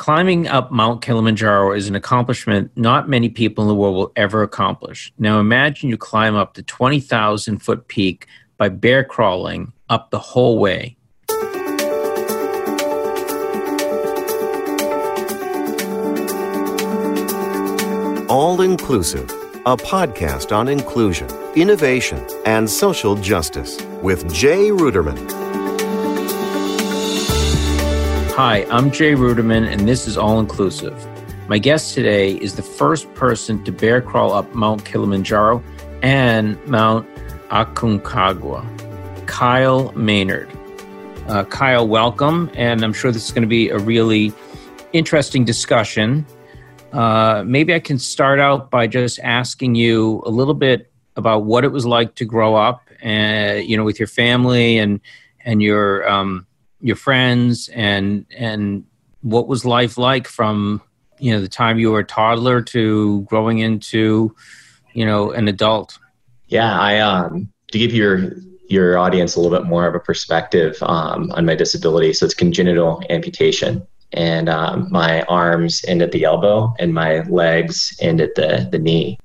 Climbing up Mount Kilimanjaro is an accomplishment not many people in the world will ever accomplish. Now imagine you climb up the 20,000 foot peak by bear crawling up the whole way. All Inclusive, a podcast on inclusion, innovation, and social justice with Jay Ruderman. Hi, I'm Jay Ruderman, and this is All Inclusive. My guest today is the first person to bear crawl up Mount Kilimanjaro and Mount Aconcagua, Kyle Maynard. Uh, Kyle, welcome, and I'm sure this is going to be a really interesting discussion. Uh, maybe I can start out by just asking you a little bit about what it was like to grow up, and uh, you know, with your family and and your um, your friends and and what was life like from you know the time you were a toddler to growing into you know an adult? Yeah i um to give your your audience a little bit more of a perspective um, on my disability so it's congenital amputation. And um, my arms end at the elbow and my legs end at the the knee.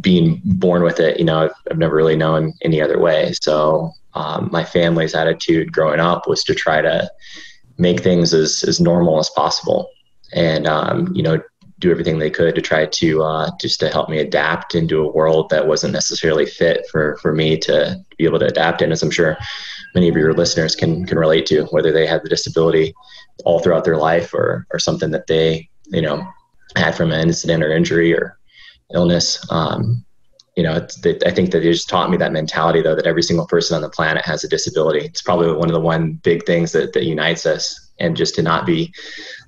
Being born with it you know I've, I've never really known any other way. So um, my family's attitude growing up was to try to make things as, as normal as possible and um, you know do everything they could to try to uh, just to help me adapt into a world that wasn't necessarily fit for for me to be able to adapt in as i'm sure many of your listeners can can relate to whether they had the disability all throughout their life or or something that they you know had from an incident or injury or illness. Um, you know, they, I think that it just taught me that mentality though that every single person on the planet has a disability. It's probably one of the one big things that, that unites us, and just to not be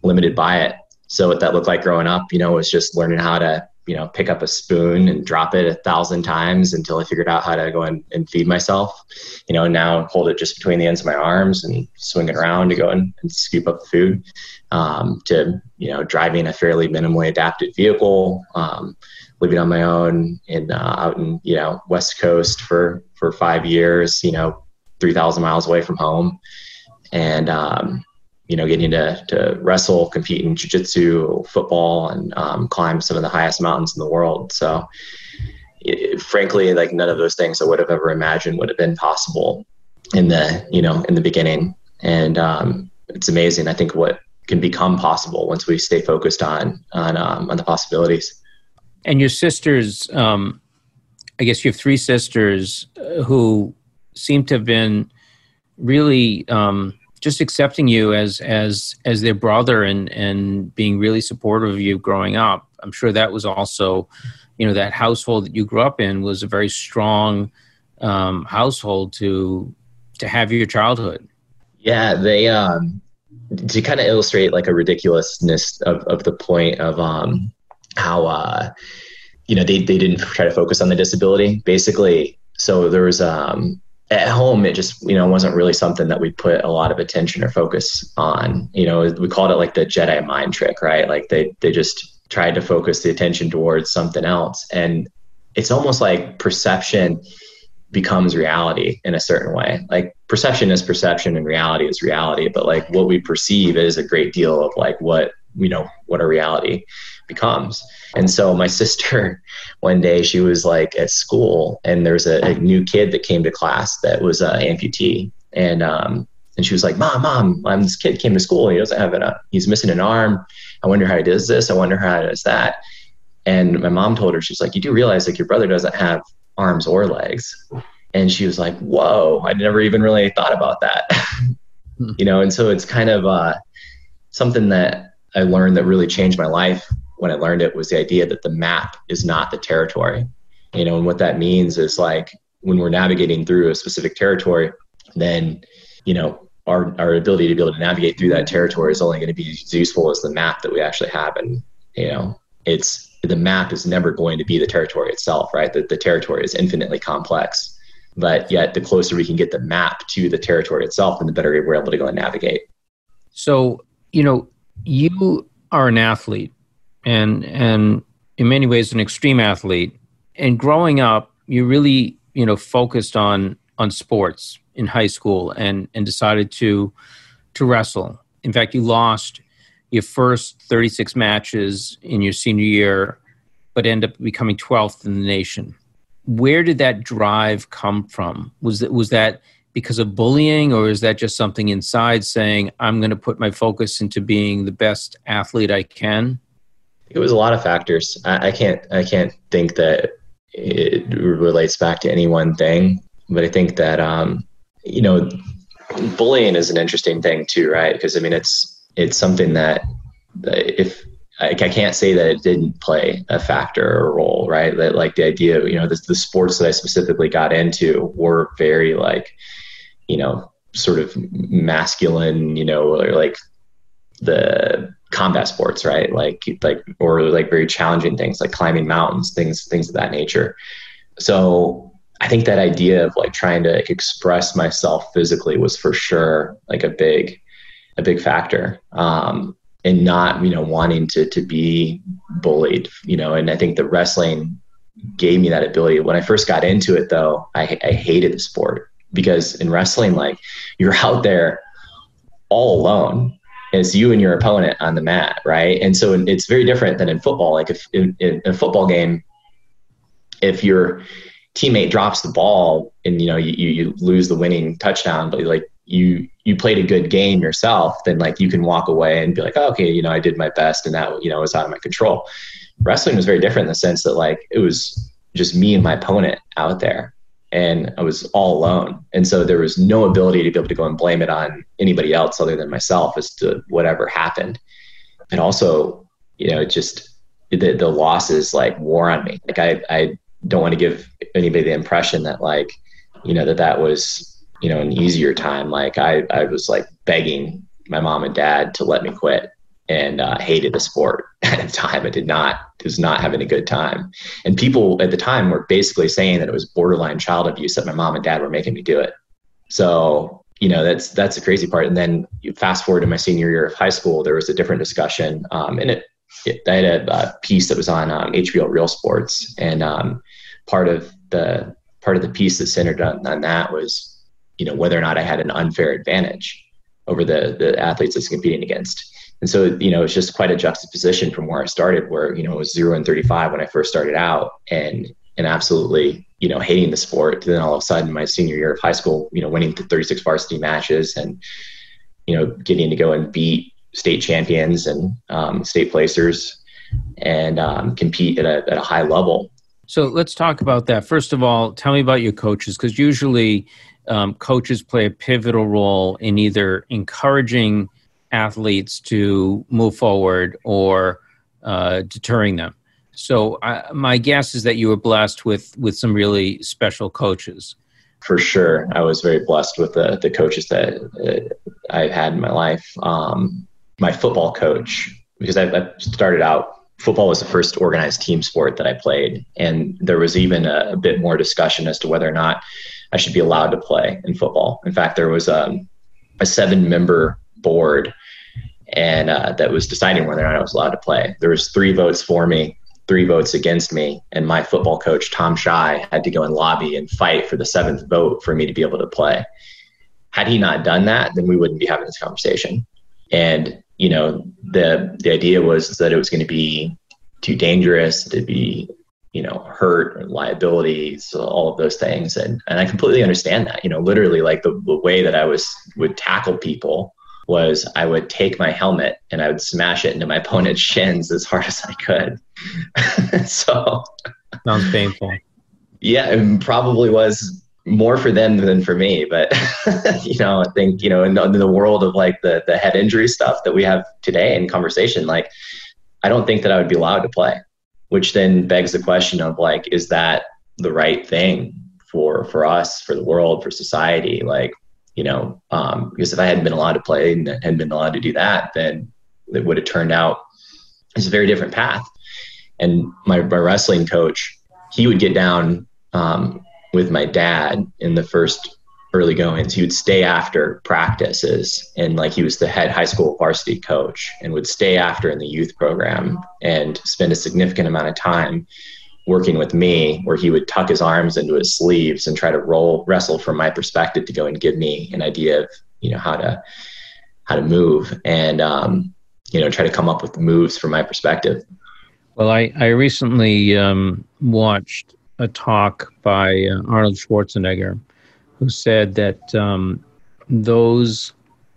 limited by it. So what that looked like growing up, you know, was just learning how to you know pick up a spoon and drop it a thousand times until I figured out how to go and, and feed myself. You know, now hold it just between the ends of my arms and swing it around to go and, and scoop up the food. Um, to you know, driving a fairly minimally adapted vehicle. Um, living on my own in uh, out in you know West Coast for for five years. You know, three thousand miles away from home, and um, you know, getting to to wrestle, compete in jiu-jitsu, football, and um, climb some of the highest mountains in the world. So, it, frankly, like none of those things I would have ever imagined would have been possible in the you know in the beginning. And um, it's amazing. I think what can become possible once we stay focused on on um, on the possibilities. And your sisters, um, I guess you have three sisters uh, who seem to have been really um, just accepting you as as as their brother and and being really supportive of you growing up. I'm sure that was also, you know, that household that you grew up in was a very strong um, household to to have your childhood. Yeah, they um, to kind of illustrate like a ridiculousness of of the point of um how uh, you know they they didn't try to focus on the disability basically. So there was um, at home it just you know wasn't really something that we put a lot of attention or focus on. You know we called it like the Jedi mind trick, right? Like they they just tried to focus the attention towards something else, and it's almost like perception becomes reality in a certain way. Like perception is perception and reality is reality, but like what we perceive is a great deal of like what you know what a reality becomes. And so my sister, one day, she was like at school, and there's a, a new kid that came to class that was an amputee, and um, and she was like, "Mom, mom, um, this kid came to school. He doesn't have an, uh, he's missing an arm. I wonder how he does this. I wonder how he does that." And my mom told her, she's like, "You do realize like your brother doesn't have arms or legs." And she was like, "Whoa, I never even really thought about that." Hmm. you know, and so it's kind of uh, something that I learned that really changed my life when I learned it was the idea that the map is not the territory. You know, and what that means is like when we're navigating through a specific territory, then, you know, our, our ability to be able to navigate through that territory is only going to be as useful as the map that we actually have. And, you know, it's the map is never going to be the territory itself, right? The, the territory is infinitely complex. But yet, the closer we can get the map to the territory itself, then the better we're able to go and navigate. So, you know, you are an athlete and and in many ways an extreme athlete. And growing up, you really you know focused on on sports in high school and and decided to to wrestle. In fact, you lost your first 36 matches in your senior year, but end up becoming 12th in the nation. Where did that drive come from? Was that was that because of bullying, or is that just something inside saying I'm going to put my focus into being the best athlete I can? It was a lot of factors. I, I can't I can't think that it relates back to any one thing, but I think that um, you know bullying is an interesting thing too, right? Because I mean, it's it's something that if I, can't say that it didn't play a factor or a role, right? That like the idea, you know, the, the sports that I specifically got into were very like, you know, sort of masculine, you know, or like the combat sports, right? Like like or like very challenging things like climbing mountains, things things of that nature. So I think that idea of like trying to express myself physically was for sure like a big, a big factor. Um, and not, you know, wanting to, to be bullied, you know, and I think the wrestling gave me that ability. When I first got into it though, I, I hated the sport because in wrestling, like you're out there all alone it's you and your opponent on the mat, right? And so it's very different than in football. Like if in, in, a football game, if you're teammate drops the ball and you know you, you lose the winning touchdown but like you you played a good game yourself then like you can walk away and be like oh, okay you know i did my best and that you know was out of my control wrestling was very different in the sense that like it was just me and my opponent out there and i was all alone. And so there was no ability to be able to go and blame it on anybody else other than myself as to whatever happened. And also you know just the, the losses like wore on me. Like i i don't want to give anybody the impression that like you know that that was you know an easier time. Like i i was like begging my mom and dad to let me quit and uh, hated the sport at the time. I did not was not having a good time. And people at the time were basically saying that it was borderline child abuse that my mom and dad were making me do it. So you know that's that's the crazy part. And then you fast forward to my senior year of high school there was a different discussion um, and it, it i had a, a, piece that was on um, hbo real sports. And um, part of the part of the piece that centered on, on that was you know whether or not I had an unfair advantage over the the athletes was competing against. And so, you know, it's just quite a juxtaposition from where I started, where, you know, it was zero and 35 when I first started out and, and absolutely, you know, hating the sport. Then all of a sudden, my senior year of high school, you know, winning 36 varsity matches and, you know, getting to go and beat state champions and um, state placers and um, compete at a, at a high level. So let's talk about that. First of all, tell me about your coaches, because usually um, coaches play a pivotal role in either encouraging athletes to move forward or uh, deterring them. So uh, my guess is that you were blessed with with some really special coaches. For sure, I was very blessed with the the coaches that uh, I've had in my life. Um, my football coach, because I, I started out football was the first organized team sport that I played. And there was even a, a, bit more discussion as to whether or not I should be allowed to play in football. In fact, there was um, a seven member board and uh, that was deciding whether or not I was allowed to play. There was three votes for me, three votes against me. And my football coach, Tom Shy, had to go and lobby and fight for the seventh vote for me to be able to play. Had he not done that, then we wouldn't be having this conversation. And you know, the the idea was that it was going to be too dangerous to be, you know, hurt or liabilities, all of those things. And and I completely understand that. You know, literally like the, the way that I was would tackle people was I would take my helmet and I would smash it into my opponent's shins as hard as I could. so sounds painful. Yeah, it probably was more for them than for me. But you know, I think you know, in the, in the, world of like the the head injury stuff that we have today in conversation, like I don't think that I would be allowed to play. Which then begs the question of like, is that the right thing for for us, for the world, for society? Like, you know, um, because if I hadn't been allowed to play and hadn't been allowed to do that, then it would have turned out as a very different path. And my, my wrestling coach, he would get down um, with my dad in the first early goings. He would stay after practices and like he was the head high school varsity coach and would stay after in the youth program and spend a significant amount of time working with me where he would tuck his arms into his sleeves and try to roll wrestle from my perspective to go and give me an idea of you know how to how to move and um you know, try to come up with moves from my perspective. Well, I, I recently um, watched a talk by uh, Arnold Schwarzenegger who said that um, those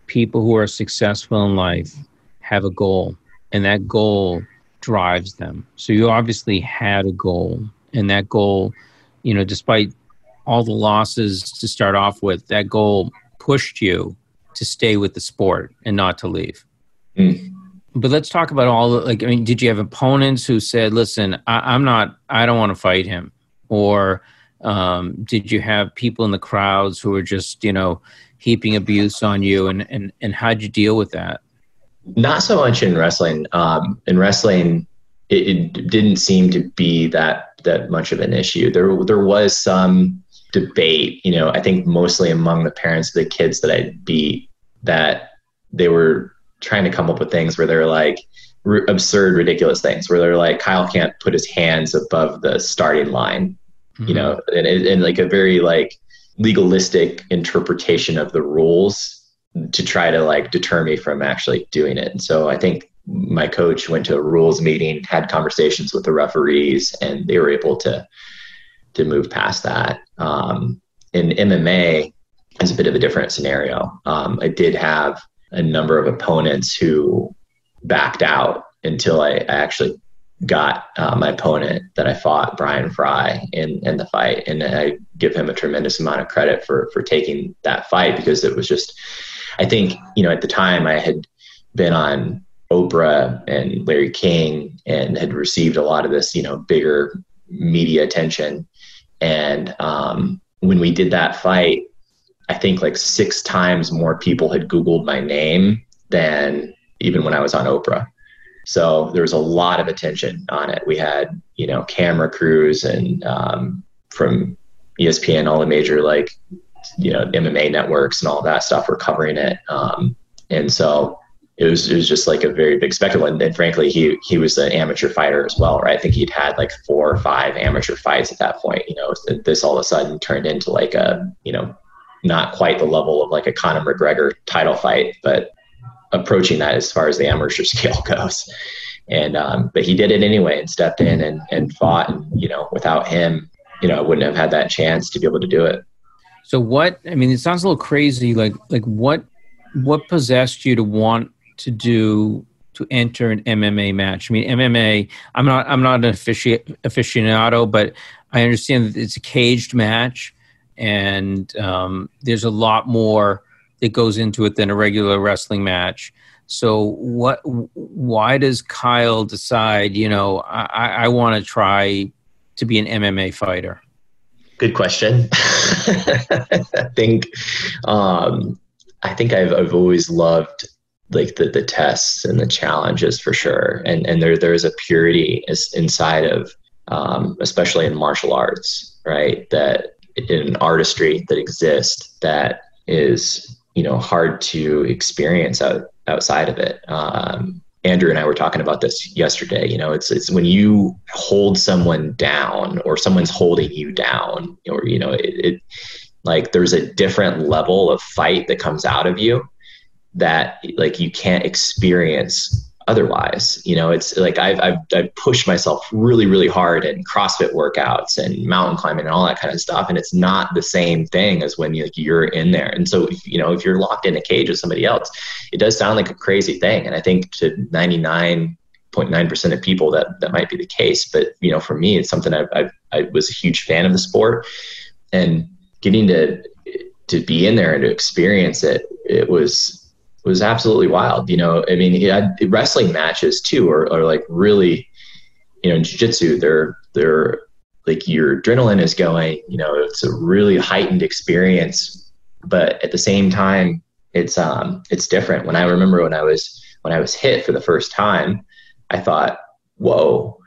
people who are successful in life have a goal, and that goal drives them. So you obviously had a goal, and that goal, you know, despite all the losses to start off with, that goal pushed you to stay with the sport and not to leave. Mm. But let's talk about all like I mean, did you have opponents who said, "Listen, I, am not, I don't want to fight him," or um, did you have people in the crowds who were just, you know, heaping abuse on you, and and and how'd you deal with that? Not so much in wrestling. Um, in wrestling, it, it didn't seem to be that that much of an issue. There there was some debate, you know, I think mostly among the parents of the kids that I beat, that they were trying to come up with things where they're like r- absurd, ridiculous things, where they're like, Kyle can't put his hands above the starting line, mm-hmm. you know, and, and like a very like legalistic interpretation of the rules to try to like deter me from actually doing it. And so I think my coach went to a rules meeting, had conversations with the referees, and they were able to to move past that. Um, in MMA, it's a bit of a different scenario. Um, I did have a number of opponents who backed out until I, I actually got uh, my opponent that I fought, Brian Fry, in in the fight, and I give him a tremendous amount of credit for for taking that fight because it was just, I think you know at the time I had been on Oprah and Larry King and had received a lot of this you know bigger media attention and um, when we did that fight, I think like six times more people had Googled my name than even when I was on Oprah. So there was a lot of attention on it. We had, you know, camera crews and um, from ESPN, all the major like, you know, MMA networks and all that stuff were covering it. Um, and so it was it was just like a very big spectacle. And, and, frankly, he he was an amateur fighter as well, right? I think he'd had like four or five amateur fights at that point. You know, this all of a sudden turned into like a you know not quite the level of like a Conor McGregor title fight, but approaching that as far as the amateur scale goes. And um, but he did it anyway and stepped in and and fought. And you know, without him, you know, I wouldn't have had that chance to be able to do it. So what? I mean, it sounds a little crazy. Like like what what possessed you to want to do to enter an MMA match? I mean, MMA. I'm not. I'm not an offici- aficionado, but I understand that it's a caged match, and um, there's a lot more that goes into it than a regular wrestling match. So, what? Why does Kyle decide? You know, I, I want to try to be an MMA fighter. Good question. I think, um, I think I've I've always loved like the the tests and the challenges for sure. And and there there is a purity is inside of um, especially in martial arts right? That in artistry that exists that is you know hard to experience out, outside of it. Um, andrew and i were talking about this yesterday you know it's it's when you hold someone down or someone's holding you down or you know it, it like there's a different level of fight that comes out of you that like you can't experience otherwise. You know it's like I've, I've i've pushed myself really really hard in crossfit workouts and mountain climbing and all that kind of stuff. And it's not the same thing as when you, like you're in there. And so you know if you're locked in a cage with somebody else it does sound like a crazy thing. And i think to 99.9% of people that that might be the case. But you know for me it's something I've, I've i was a huge fan of the sport. And getting to to be in there and to experience it it was was absolutely wild. You know, I mean, he had wrestling matches too, or, or like really, you know, in jiu-jitsu, they're, they're like your adrenaline is going, you know, it's a really heightened experience, but at the same time, it's, um, it's different. When I remember when I was, when I was hit for the first time, I thought, whoa,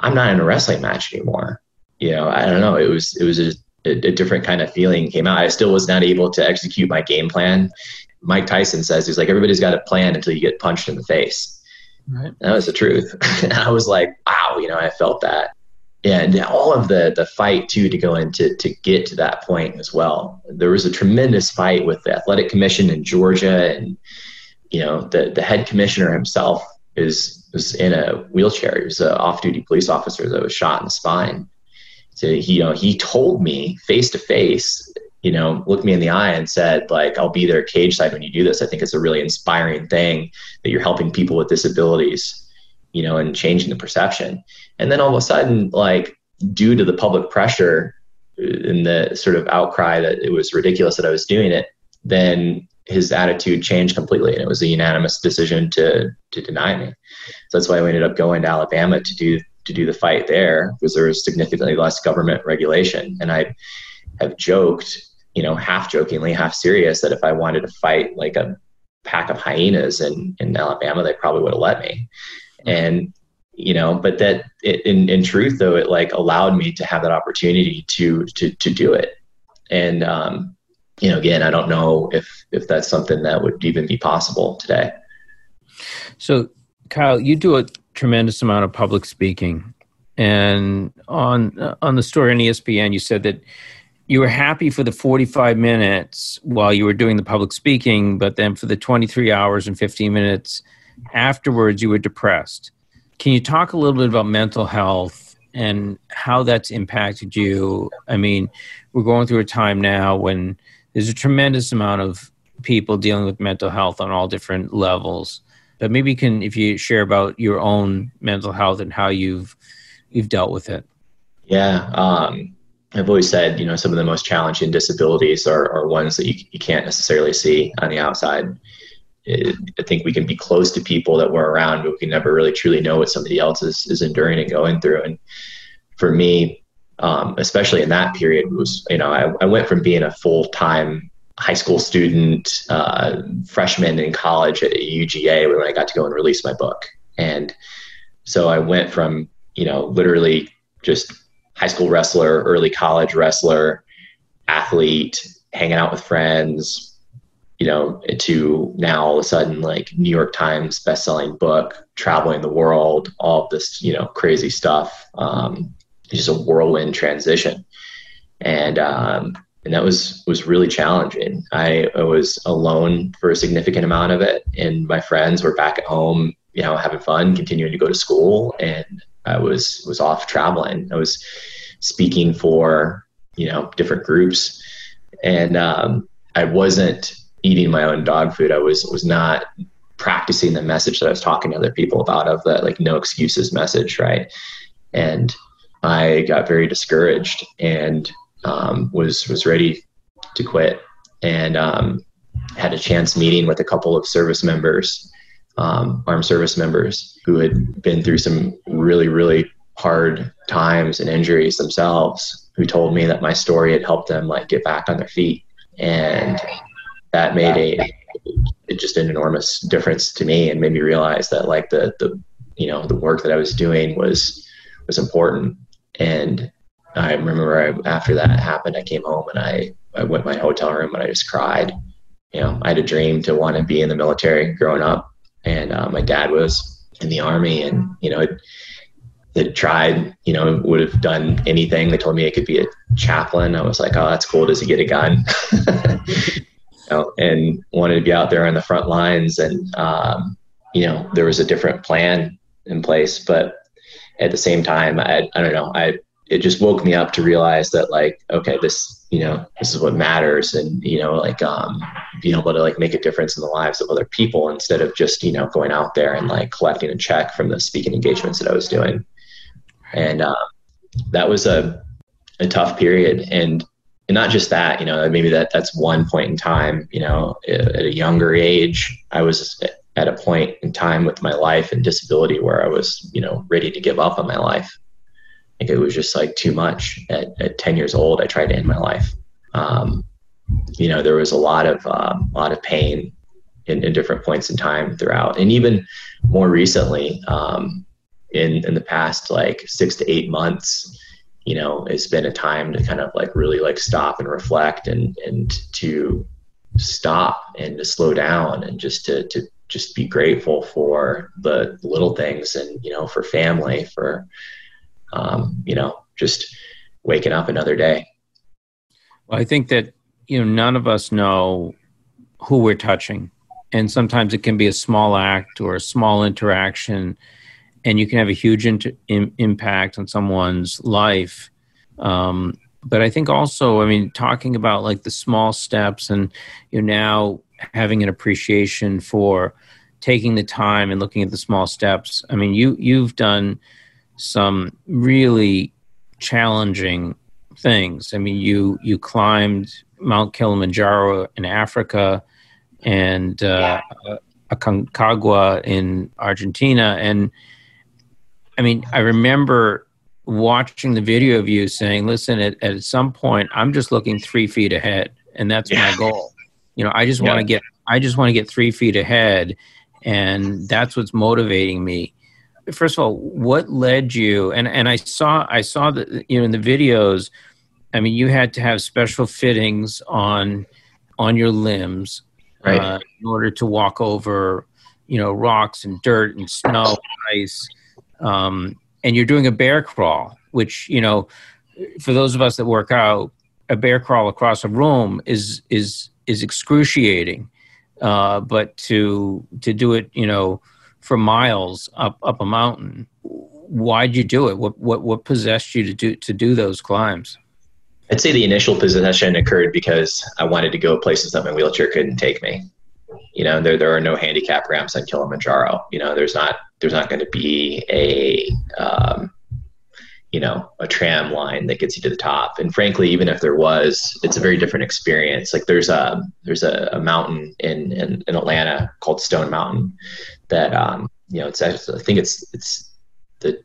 I'm not in a wrestling match anymore. You know, I don't know. It was, it was a, a, different kind of feeling came out. I still was not able to execute my game plan Mike Tyson says he's like everybody's got a plan until you get punched in the face. Right. That was the truth. and I was like, wow, you know, I felt that. And all of the the fight too to go into to get to that point as well. There was a tremendous fight with the athletic commission in Georgia and you know, the, the head commissioner himself is, was in a wheelchair. He was an off duty police officer that was shot in the spine. So he, you know, he told me face to face, you know, looked me in the eye and said, like, I'll be there cage side when you do this. I think it's a really inspiring thing that you're helping people with disabilities, you know, and changing the perception. And then all of a sudden, like, due to the public pressure uh, and the sort of outcry that it was ridiculous that I was doing it, then his attitude changed completely and it was a unanimous decision to to deny me. So that's why we ended up going to Alabama to do to do the fight there because there was significantly less government regulation. And I have joked, you know, half jokingly, half serious, that if I wanted to fight like a pack of hyenas in, in Alabama, they probably would have let me. And, you know, but that it, in, in truth, though, it like allowed me to have that opportunity to, to, to do it. And, um, you know, again, I don't know if, if that's something that would even be possible today. So Kyle, you do a tremendous amount of public speaking, and on uh, on the story on ESPN, you said that you were happy for the 45 minutes while you were doing the public speaking, but then for the 23 hours and 15 minutes afterwards, you were depressed. Can you talk a little bit about mental health and how that's impacted you? I mean, we're going through a time now when there's a tremendous amount of people dealing with mental health on all different levels. But maybe you can, if you share about your own mental health and how you've you've dealt with it. Yeah, um, I've always said, you know, some of the most challenging disabilities are, are ones that you, you can't necessarily see on the outside. I think we can be close to people that we're around, but we can never really truly know what somebody else is, is enduring and going through. And for me, um, especially in that period, was you know I, I went from being a full time high school student, uh, freshman in college at UGA when I got to go and release my book. And so I went from, you know, literally just high school wrestler, early college wrestler, athlete, hanging out with friends, you know, to now all of a sudden like New York Times best-selling book, traveling the world, all this, you know, crazy stuff. Um, just a whirlwind transition. And um, and that was was really challenging. I, I, was alone for a significant amount of it, and my friends were back at home, you know, having fun, continuing to go to school, and I was was off traveling. I was speaking for you know different groups, and um, I wasn't eating my own dog food. I was was not practicing the message that I was talking to other people about of that like no excuses message, right? And I got very discouraged and um, was was ready to quit, and um, had a chance meeting with a couple of service members, um, armed service members, who had been through some really really hard times and injuries themselves, who told me that my story had helped them like get back on their feet, and that made a it just an enormous difference to me and made me realize that like the the you know the work that I was doing was was important. And I remember I, after that happened, I came home and I, I went to my hotel room and I just cried. You know, I had a dream to want to be in the military growing up, and uh, my dad was in the army, and you know, it tried, you know, would have done anything. They told me I could be a chaplain. I was like, oh, that's cool. Does he get a gun? you know, and wanted to be out there on the front lines. And, um, you know, there was a different plan in place. But at the same time, I, I don't know, I it just woke me up to realize that like okay this you know this is what matters. And you know like um being able to like make a difference in the lives of other people instead of just you know going out there and like collecting a check from the speaking engagements that i was doing. And um, that was a, a tough period. And and not just that you know maybe that that's one point in time you know at a younger age i was at a point in time with my life and disability where i was you know ready to give up on my life it was just like too much. At, at 10 years old, I tried to end my life. Um, you know, there was a lot of uh, a lot of pain in, in, different points in time throughout, and even more recently, um, in in the past like six to eight months, you know, it's been a time to kind of like really like stop and reflect and and to stop and to slow down and just to to just be grateful for the little things and you know for family for um, you know, just waking up another day. Well, I think that, you know, none of us know who we're touching and sometimes it can be a small act or a small interaction and you can have a huge inter- in, impact on someone's life um, but i think also i mean talking about like the small steps and you're now having an appreciation for taking the time and looking at the small steps i mean you you've done some really challenging things i mean you you climbed mount kilimanjaro in africa and uh, yeah. Aconcagua in Argentina. And I mean, I remember watching the video of you saying, listen, at, at some point, I'm just looking three feet ahead, and that's yeah. my goal. You know, I just yeah. want to get, I just want to get three feet ahead, and that's what's motivating me. First of all, what led you? And and I saw, I saw that you know in the videos. I mean, you had to have special fittings on on your limbs right. uh, in order to walk over, you know, rocks and dirt and snow, and ice. Um, and you're doing a bear crawl, which you know, for those of us that work out, a bear crawl across a room is is is excruciating. Uh, but to to do it, you know, for miles up up a mountain, why'd you do it? What what what possessed you to do to do those climbs? I'd say the initial possession occurred because I wanted to go places that my wheelchair couldn't take me. You know, there there are no handicap ramps on Kilimanjaro. You know, there's not there's not going to be a um, you know a tram line that gets you to the top. And frankly, even if there was, it's a very different experience. Like there's a there's a, a mountain in, in, in Atlanta called Stone Mountain that um, you know it's I think it's it's the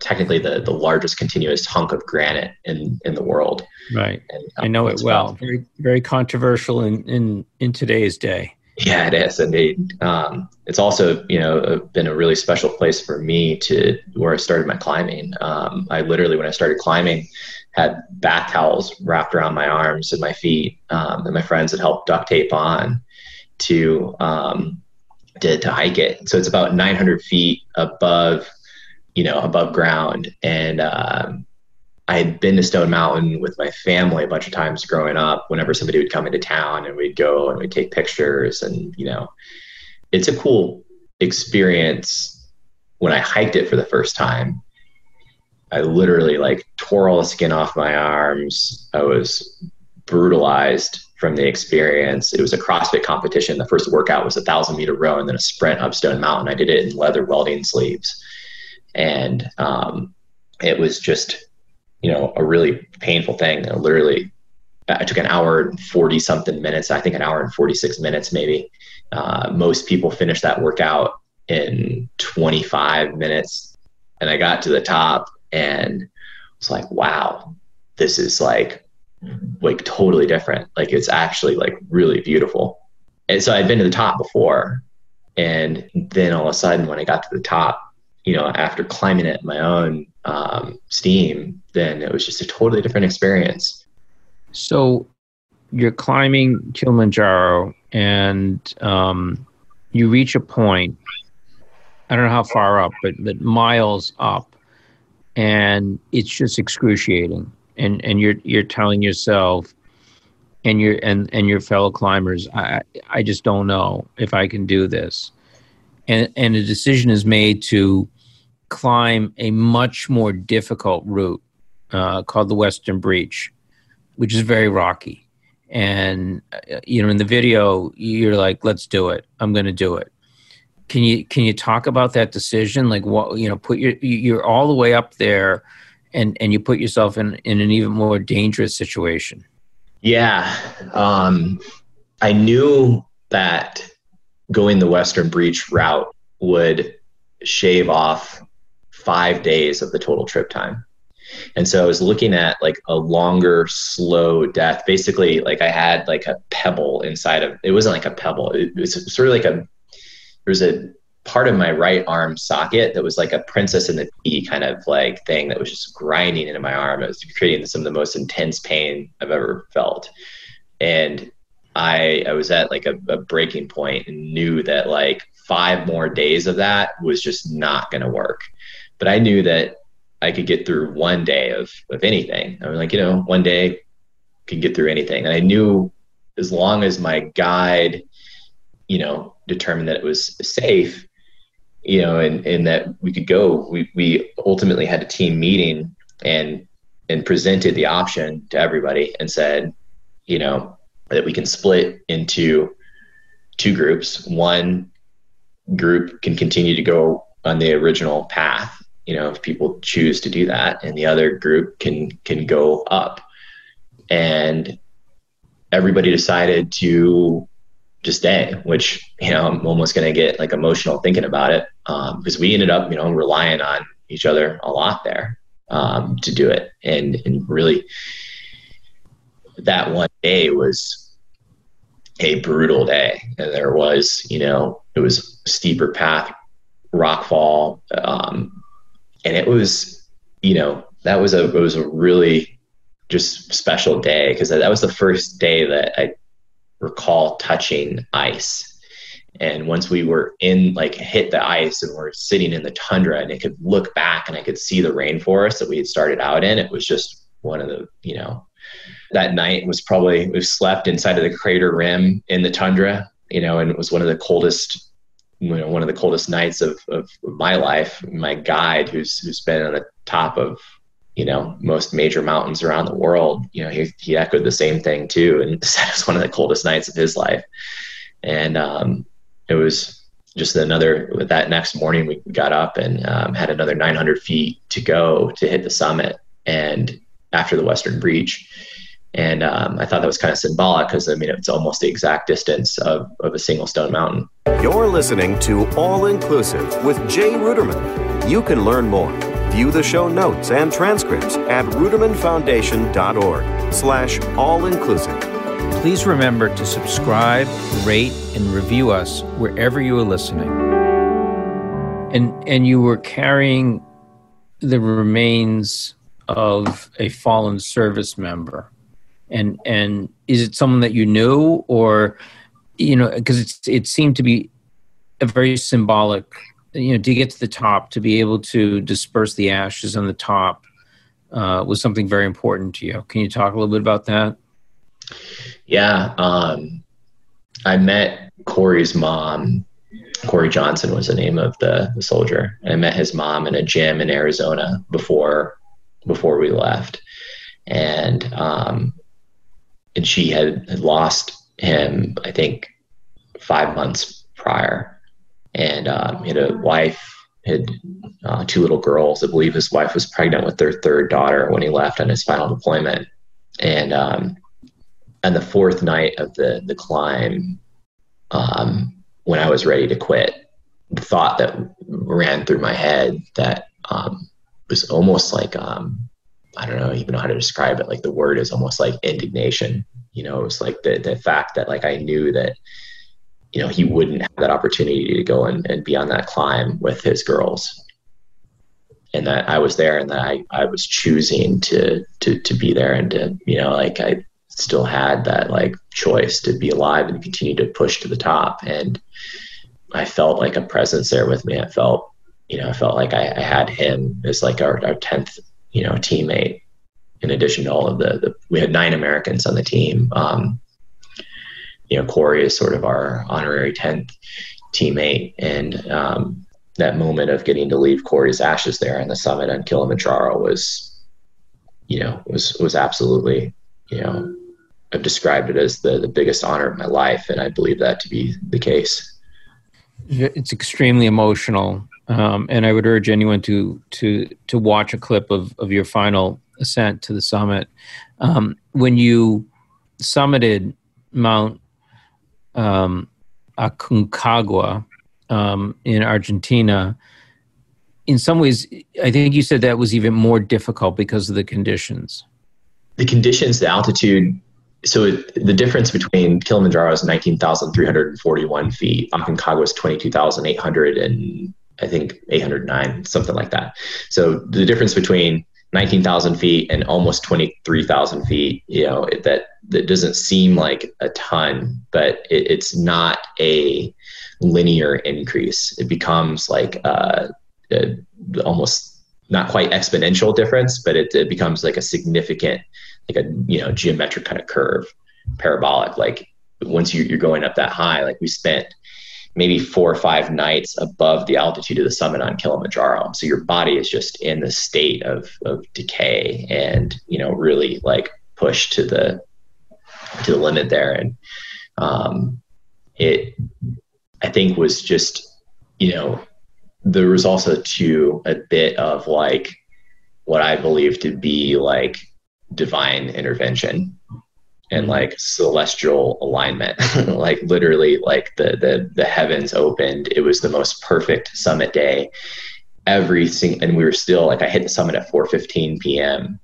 technically the, the largest continuous hunk of granite in, in the world. Right. And, um, I know it well. About, very, very controversial in, in, in today's day. Yeah, it is indeed. Um, it's also, you know, been a really special place for me to where I started my climbing. Um, I literally, when I started climbing, had bath towels wrapped around my arms and my feet, um, and my friends had helped duct tape on to um, to, to hike it. So it's about 900 feet above you know, above ground. And um, I had been to Stone Mountain with my family a bunch of times growing up. Whenever somebody would come into town, and we'd go and we'd take pictures, and you know, it's a cool experience. When I hiked it for the first time, I literally like tore all the skin off my arms. I was brutalized from the experience. It was a CrossFit competition. The first workout was a thousand meter row and then a sprint up Stone Mountain. I did it in leather welding sleeves and um, it was just you know a really painful thing. I literally, I took an hour and forty something minutes. I think an hour and forty six minutes maybe. Uh, most people finish that workout in 25 minutes, and I got to the top and was like, wow, this is like like totally different. Like it's actually like really beautiful. And so I'd been to the top before, and then all of a sudden when I got to the top, you know, after climbing it my own um, steam, then it was just a totally different experience. So you're climbing Kilimanjaro and um, you reach a point, I don't know how far up, but, but miles up, and it's just excruciating. And, and you're, you're telling yourself, and your and, and your fellow climbers, I, I just don't know if I can do this. And, and a decision is made to climb a much more difficult route uh, called the Western Breach, which is very rocky. And uh, you know, in the video, you're like, "Let's do it. I'm going to do it." Can you can you talk about that decision? Like, what you know, put your you're all the way up there, and and you put yourself in in an even more dangerous situation. Yeah, um, I knew that going the Western Breach route would shave off five days of the total trip time. And so I was looking at like a longer, slow death. Basically, like I had like a pebble inside of it wasn't like a pebble. It was sort of like a there was a part of my right arm socket that was like a princess in the pea kind of like thing that was just grinding into my arm. It was creating some of the most intense pain I've ever felt. And I I was at like a, a breaking point and knew that like five more days of that was just not going to work. But I knew that I could get through one day of, of anything. I was like, you know, one day can get through anything. And I knew as long as my guide you know, determined that it was safe, you know, and, and that we could go, we, we ultimately had a team meeting and, and presented the option to everybody and said, you know, that we can split into two groups. One group can continue to go on the original path, you know, if people choose to do that, and the other group can can go up. And everybody decided to just stay, which you know I'm almost going to get like emotional thinking about it um, because we ended up you know relying on each other a lot there um, to do it, and and really that one day was a brutal day. And there was you know it was steeper path, rock fall, um, and it was you know that was a it was a really just special day because that was the first day that I recall touching ice. And once we were in, like, hit the ice and we're sitting in the tundra, and I could look back and I could see the rainforest that we had started out in, it was just one of the, you know, that night was probably, we slept inside of the crater rim in the tundra, you know, and it was one of the coldest, you know, one of the coldest nights of, of my life. My guide, who's, who's been on the top of you know most major mountains around the world you know he, he echoed the same thing too and said it was one of the coldest nights of his life and um, it was just another that next morning we got up and um, had another 900 feet to go to hit the summit and after the western breach and um, I thought that was kind of symbolic because I mean it's almost the exact distance of, of a single stone mountain. You're listening to All Inclusive with Jay Ruderman. You can learn more View the show notes and transcripts at rudermanfoundation.org slash all-inclusive. Please remember to subscribe, rate, and review us wherever you are listening. And, and you were carrying the remains of a fallen service member. And, and is it someone that you knew or, you know, because it seemed to be a very symbolic you know to get to the top to be able to disperse the ashes on the top uh, was something very important to you can you talk a little bit about that yeah um, i met corey's mom corey johnson was the name of the, the soldier i met his mom in a gym in arizona before before we left and um, and she had, had lost him i think five months prior and um, he had a wife, had uh, two little girls. I believe his wife was pregnant with their third daughter when he left on his final deployment. And um, on the fourth night of the the climb, um, when I was ready to quit, the thought that ran through my head that um, was almost like um, I don't know even know how to describe it. Like the word is almost like indignation. You know, it was like the the fact that like I knew that you know, he wouldn't have that opportunity to go and, and be on that climb with his girls. And that I was there and that I, I was choosing to, to, to be there and to, you know, like I still had that like choice to be alive and continue to push to the top. And I felt like a presence there with me. I felt, you know, I felt like I, I had him as like our, our 10th, you know, teammate in addition to all of the, the we had nine Americans on the team. Um, you know, Corey is sort of our honorary 10th teammate. And um, that moment of getting to leave Corey's ashes there on the summit on Kilimanjaro was, you know, was, was absolutely, you know, I've described it as the, the biggest honor of my life. And I believe that to be the case. It's extremely emotional. Um, and I would urge anyone to, to, to watch a clip of, of your final ascent to the summit. Um, when you summited Mount um, Aconcagua um, in Argentina, in some ways, I think you said that was even more difficult because of the conditions. The conditions, the altitude. So it, the difference between Kilimanjaro is 19,341 feet. Aconcagua is 22,800 and I think 809, something like that. So the difference between 19,000 feet and almost 23,000 feet, you know, that, that doesn't seem like a ton, but it, it's not a linear increase. It becomes like uh, a, almost not quite exponential difference, but it, it becomes like a significant, like a, you know, geometric kind of curve, parabolic, like once you, you're going up that high, like we spent maybe four or five nights above the altitude of the summit on Kilimanjaro. So your body is just in the state of, of decay and, you know, really like pushed to the, to the limit there. And, um, it, I think was just, you know, there was also too a bit of like what I believe to be like divine intervention and mm-hmm. like celestial alignment. Like literally like the the the heavens opened. It was the most perfect summit day. Everything and we were still like i hit the summit at 4.15 p.m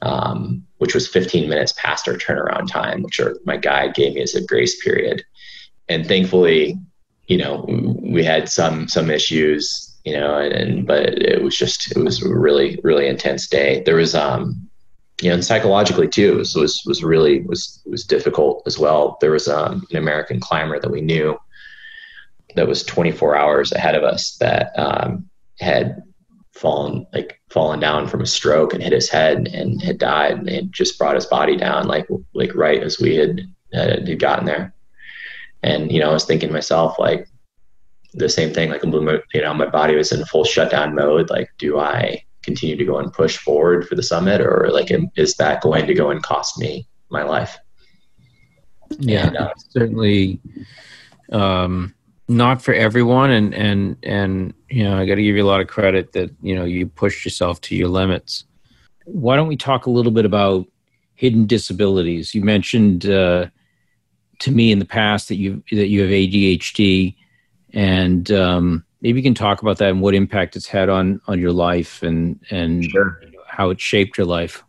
um, which was 15 minutes past our turnaround time which are, my guide gave me as a grace period. And thankfully you know we had some some issues you know and, and but it was just it was a really really intense day. There was um you know, and psychologically too, was was was really was was difficult as well. There was um, an American climber that we knew that was 24 hours ahead of us that um, had fallen like fallen down from a stroke and hit his head and had died and just brought his body down like like right as we had had gotten there. And you know, I was thinking to myself like the same thing, like you know, my body was in full shutdown mode. Like, do I continue to go and push forward for the summit or like is that going to go and cost me my life? Yeah and, uh, certainly um, not for everyone and and and you know i got to give you a lot of credit that you know you pushed yourself to your limits. Why don't we talk a little bit about hidden disabilities? You mentioned uh, to me in the past that you that you have adhd and um, maybe you can talk about that and what impact it's had on on your life and and sure. how it shaped your life.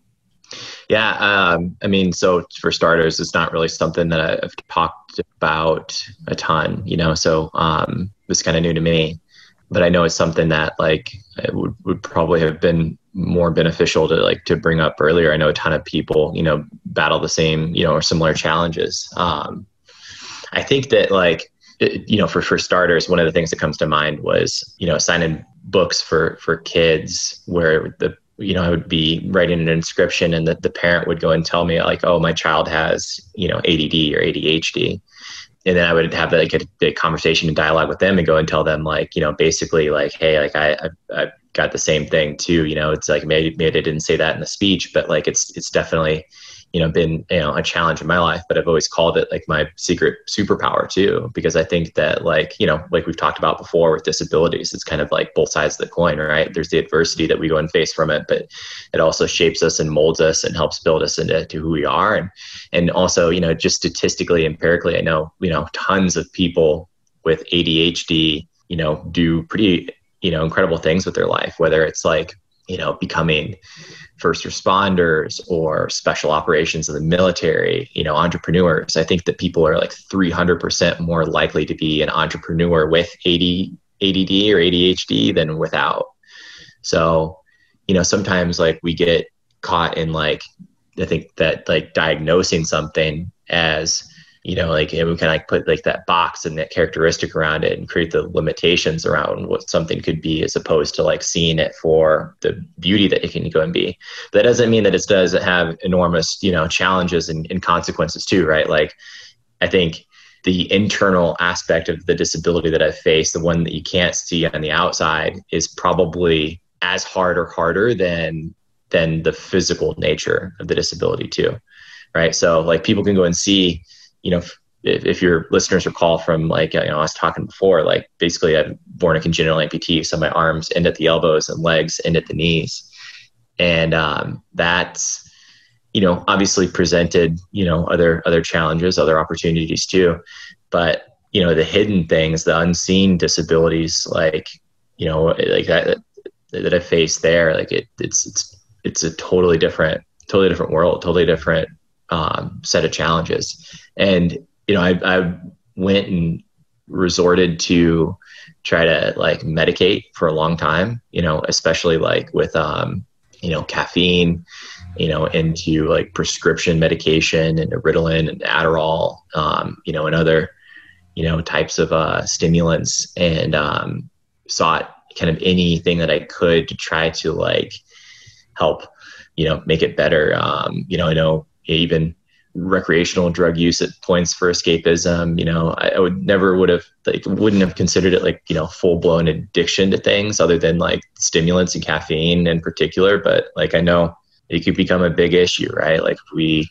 Yeah um, i mean so for starters it's not really something that i've talked about a ton you know so um, it's kind of new to me. But i know it's something that like would, would probably have been more beneficial to like to bring up earlier. I know a ton of people you know battle the same you know or similar challenges. Um, i think that like you know, for for starters, one of the things that comes to mind was you know signing books for for kids where the you know I would be writing an inscription and that the parent would go and tell me like, oh, my child has you know ADD or ADHD, and then I would have like a, a conversation and dialogue with them and go and tell them like you know basically like hey like I I, I got the same thing too. You know it's like maybe maybe I didn't say that in the speech but like it's it's definitely you know been you know a challenge in my life but i've always called it like my secret superpower too because i think that like you know like we've talked about before with disabilities it's kind of like both sides of the coin right? There's the adversity that we go and face from it but it also shapes us and molds us and helps build us into who we are. And and also you know just statistically empirically i know you know tons of people with adhd you know do pretty you know incredible things with their life whether it's like you know becoming first responders or special operations of the military, you know, entrepreneurs. I think that people are like 300% more likely to be an entrepreneur with AD, ADD or ADHD than without. So, you know, sometimes like we get caught in like, I think that like diagnosing something as you know, like we kind of like put like that box and that characteristic around it and create the limitations around what something could be as opposed to like seeing it for the beauty that it can go and be. That doesn't mean that it doesn't have enormous, you know, challenges and, and consequences too, right? Like I think the internal aspect of the disability that I've faced, the one that you can't see on the outside, is probably as hard or harder than than the physical nature of the disability too. Right. So like people can go and see you know, if, if your listeners recall from like, you know, I was talking before, like basically I'm born a congenital amputee. So my arms end at the elbows and legs end at the knees. And um, that's, you know, obviously presented, you know, other, other challenges, other opportunities too. But, you know, the hidden things, the unseen disabilities, like, you know, like that, that I face there, like it, it's, it's, it's a totally different, totally different world, totally different um, set of challenges. And you know, I, I went and resorted to try to like medicate for a long time. You know, especially like with um, you know caffeine. You know, into like prescription medication and Ritalin and Adderall. Um, you know, and other you know types of uh, stimulants, and um, sought kind of anything that I could to try to like help you know make it better. Um, you know, I know even recreational drug use at points for escapism. You know, I, I would never would have like wouldn't have considered it like you know full blown addiction to things other than like stimulants and caffeine in particular. But like I know it could become a big issue, right? Like we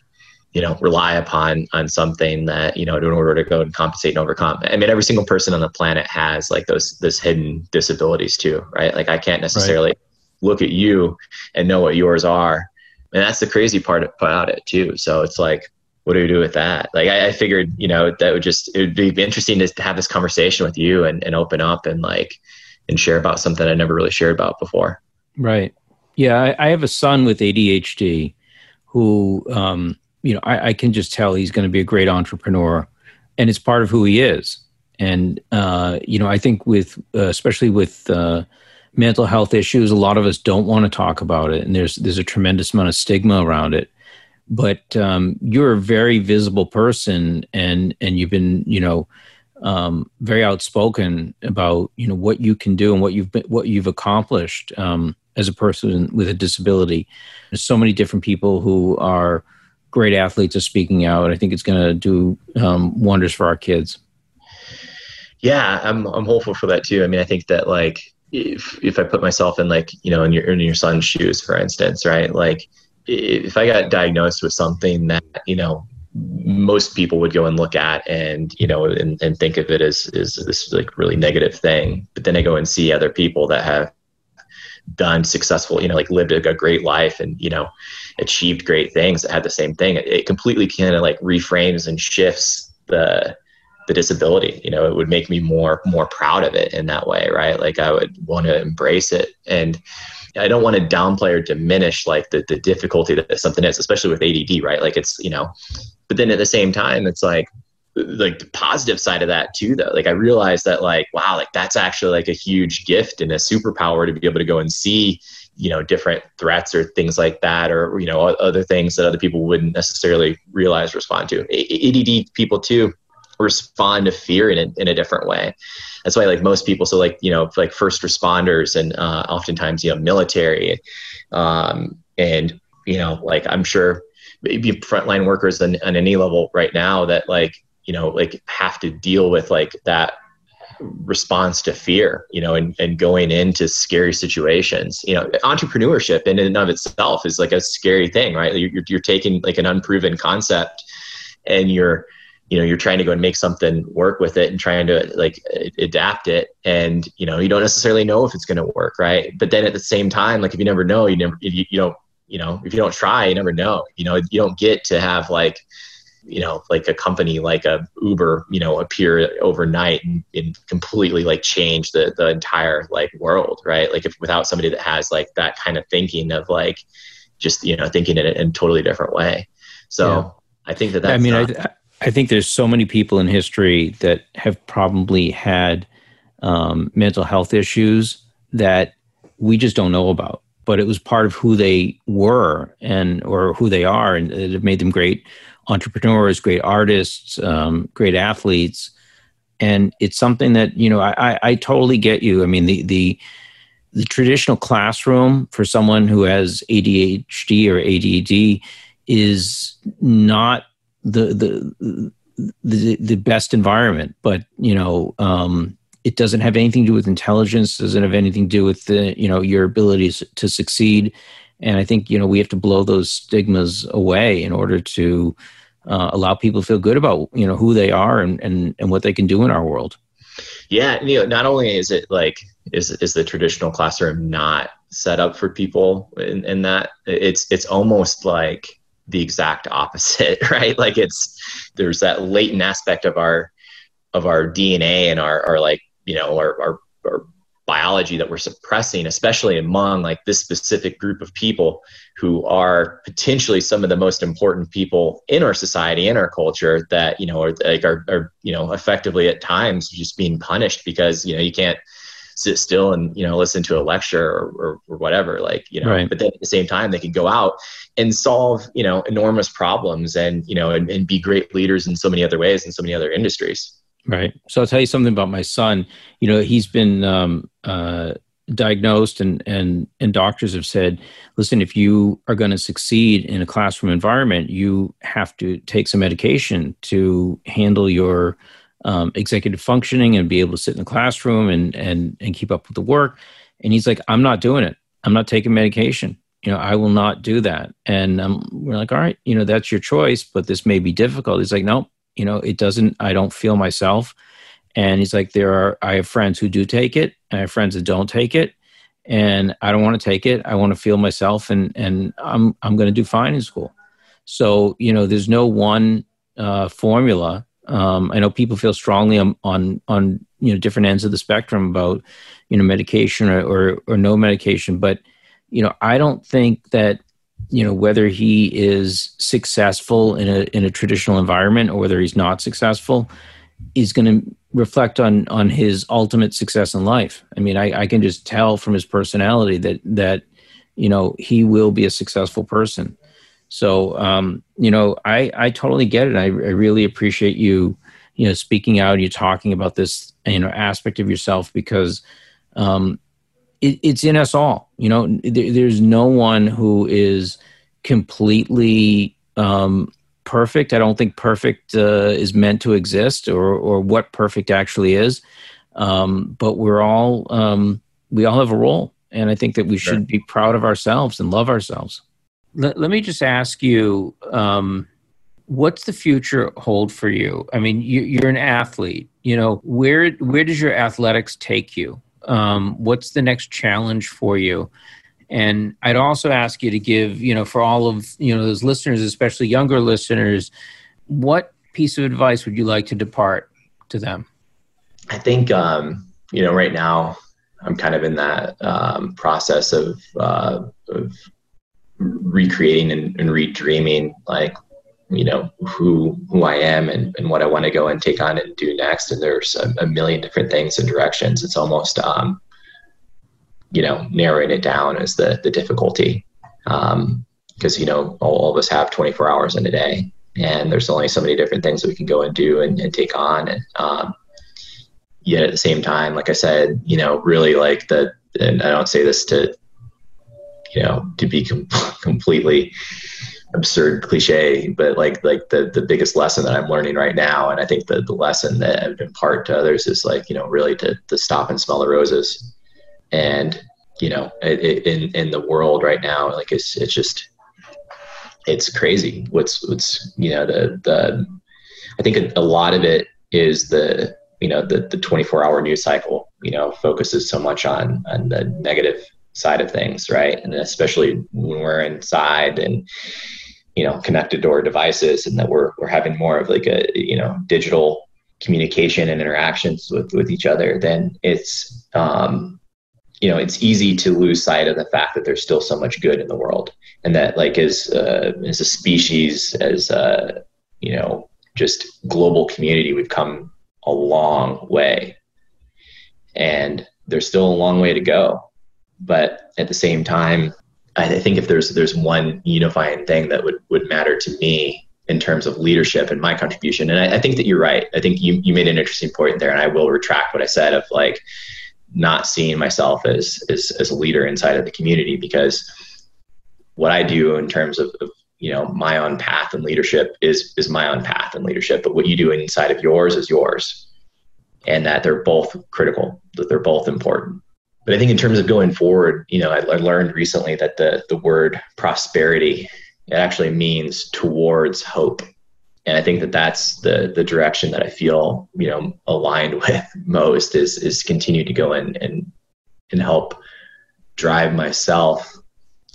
you know rely upon on something that you know in order to go and compensate and overcome i mean every single person on the planet has like those those hidden disabilities too right like i can't necessarily right. look at you and know what yours are and that's the crazy part about it too so it's like what do we do with that? Like I, I, figured, you know, that would just it would be interesting to have this conversation with you and, and open up and like and share about something I never really shared about before. Right. Yeah, I, I have a son with ADHD who um, you know, I, I can just tell he's going to be a great entrepreneur and it's part of who he is. And uh, you know, I think with uh, especially with uh, mental health issues, a lot of us don't want to talk about it, and there's there's a tremendous amount of stigma around it but um, you're a very visible person and and you've been you know um, very outspoken about you know what you can do and what you've been, what you've accomplished um, as a person with a disability. There's so many different people who are great athletes are speaking out. I think it's going to do um, wonders for our kids. Yeah, I'm I'm hopeful for that too. I mean, I think that like if if I put myself in like you know in your in your son's shoes, for instance, right, like if I got diagnosed with something that you know most people would go and look at and you know and, and think of it as is this like really negative thing but then i go and see other people that have done successful you know like lived a, great life and you know achieved great things that had the same thing it, it completely kind of like reframes and shifts the the disability you know it would make me more more proud of it in that way right like i would want to embrace it and I don't want to downplay or diminish like the, the difficulty that something is, especially with ADD, right? Like it's, you know, but then at the same time, it's like, like the positive side of that too, though. Like I realized that like, wow, like that's actually like a huge gift and a superpower to be able to go and see, you know, different threats or things like that, or, you know, other things that other people wouldn't necessarily realize respond to. ADD people too respond to fear in a, in a different way. That's why like most people so like you know like first responders and uh, oftentimes you know military um, and you know like i'm sure maybe frontline workers on, on any level right now that like you know like have to deal with like that response to fear you know and, and going into scary situations. You know entrepreneurship in and of itself is like a scary thing right? You're, you're taking like an unproven concept and you're you know you're trying to go and make something work with it and trying to like adapt it. And you know you don't necessarily know if it's going to work right? But then at the same time like if you never know you never you, you don't you know if you don't try you never know. You know you don't get to have like you know like a company like a uber you know appear overnight and, and completely like change the the entire like world right? Like if without somebody that has like that kind of thinking of like just you know thinking in a, in a totally different way. So yeah. i think that that's i mean not, I, I think there's so many people in history that have probably had um, mental health issues that we just don't know about. But it was part of who they were and or who they are, and it made them great entrepreneurs, great artists, um, great athletes. And it's something that you know I, I, I totally get you. I mean the the the traditional classroom for someone who has ADHD or ADD is not the the the, the best environment, but you know, um, it doesn't have anything to do with intelligence. Doesn't have anything to do with the you know your abilities to succeed. And I think you know we have to blow those stigmas away in order to uh, allow people to feel good about you know who they are and, and and what they can do in our world. Yeah, you know, not only is it like is is the traditional classroom not set up for people in, in that it's it's almost like the exact opposite, right? Like it's there's that latent aspect of our of our DNA and our, our like you know our, our, our biology that we're suppressing, especially among like this specific group of people who are potentially some of the most important people in our society, in our culture, that you know are like are, are you know effectively at times just being punished because you know you can't sit still and you know listen to a lecture or, or, or whatever like you know right. but then at the same time they can go out and solve you know enormous problems and you know and, and be great leaders in so many other ways in so many other industries. Right. So i'll tell you something about my son. You know he's been um, uh, diagnosed and and and doctors have said listen if you are going to succeed in a classroom environment you have to take some medication to handle your um, executive functioning and be able to sit in the classroom and and and keep up with the work and he's like i'm not doing it i'm not taking medication you know i will not do that and um, we're like all right you know that's your choice but this may be difficult he's like no you know it doesn't i don't feel myself and he's like, there are, I have friends who do take it, I have friends that don't take it. And I don't want to take it. I want to feel myself and, and I'm, I'm going to do fine in school. So, you know, there's no one uh, formula. Um, I know people feel strongly on, on, on, you know, different ends of the spectrum about, you know, medication or, or, or no medication. But, you know, I don't think that you know whether he is successful in a in a traditional environment or whether he's not successful is going to reflect on on his ultimate success in life. I mean, I, I can just tell from his personality that that you know he will be a successful person. So um, you know, I I totally get it. I, I really appreciate you you know speaking out. You talking about this you know aspect of yourself because um, it, it's in us all. You know, there, there's no one who is completely um, perfect. I don't think perfect uh, is meant to exist, or or what perfect actually is. Um, but we're all um, we all have a role, and I think that we sure. should be proud of ourselves and love ourselves. Let, let me just ask you, um, what's the future hold for you? I mean, you, you're an athlete. You know, where where does your athletics take you? Um, what's the next challenge for you? And I'd also ask you to give, you know, for all of, you know, those listeners, especially younger listeners, what piece of advice would you like to depart to them? I think, um, you know, right now I'm kind of in that um, process of, uh, of recreating and, and redreaming, like, you know, who, who I am and, and what I want to go and take on and do next. And there's a, a million different things and directions. It's almost, um, you know narrowing it down is the the difficulty because um, you know all, all, of us have 24 hours in a day and there's only so many different things that we can go and do and, and take on and um, yet at the same time like i said you know really like the and i don't say this to you know to be com- completely absurd cliche but like like the the biggest lesson that i'm learning right now and i think the the lesson that i've impart to others is like you know really to to stop and smell the roses. And you know it, in in the world right now like it's it's just it's crazy what's what's you know the the i think a, a lot of it is the you know the the 24 hour news cycle you know focuses so much on on the negative side of things right? And especially when we're inside and you know connected to our devices and that we're we're having more of like a you know digital communication and interactions with with each other then it's um you know it's easy to lose sight of the fact that there's still so much good in the world. And that like as uh, as a species as uh, you know just global community we've come a long way. And there's still a long way to go but at the same time i think if there's there's one unifying thing that would would matter to me in terms of leadership and my contribution and I, I think that you're right. I think you you made an interesting point there and i will retract what i said of like not seeing myself as, as as a leader inside of the community because what I do in terms of, of you know my own path and leadership is is my own path and leadership but what you do inside of yours is yours and that they're both critical that they're both important but i think in terms of going forward you know i, I learned recently that the the word prosperity it actually means towards hope and I think that that's the the direction that I feel you know aligned with most is is continue to go in and and help drive myself,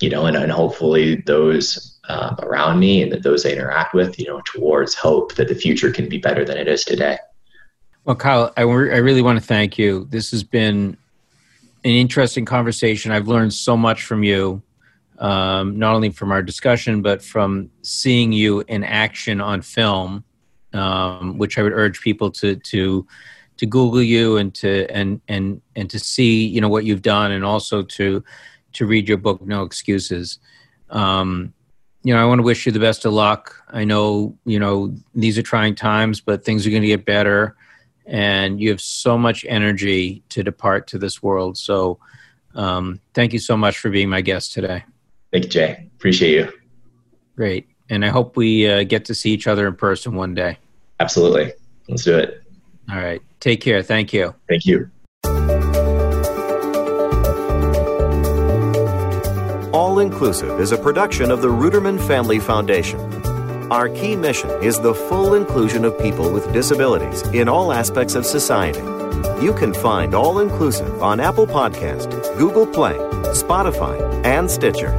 you know, and, and hopefully those um, around me and that those I interact with, you know, towards hope that the future can be better than it is today. Well, Kyle, I, re- I really want to thank you. This has been an interesting conversation. I've learned so much from you um, not only from our discussion, but from seeing you in action on film, um, which I would urge people to to to Google you and to and and and to see you know what you've done, and also to to read your book, No Excuses. Um, you know, I want to wish you the best of luck. I know you know these are trying times, but things are going to get better, and you have so much energy to depart to this world. So Um, thank you so much for being my guest today. Thank you, Jay. Appreciate you. Great. And I hope we uh, get to see each other in person one day. Absolutely. Let's do it. All right. Take care. Thank you. Thank you. All Inclusive is a production of the Ruderman Family Foundation. Our key mission is the full inclusion of people with disabilities in all aspects of society. You can find All Inclusive on Apple Podcast, Google Play, Spotify, and Stitcher.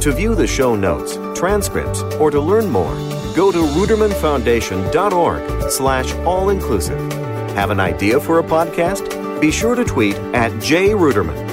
To view the show notes, transcripts, or to learn more, go to rudermanfoundation.org slash all-inclusive. Have an idea for a podcast? Be sure to tweet at jruderman.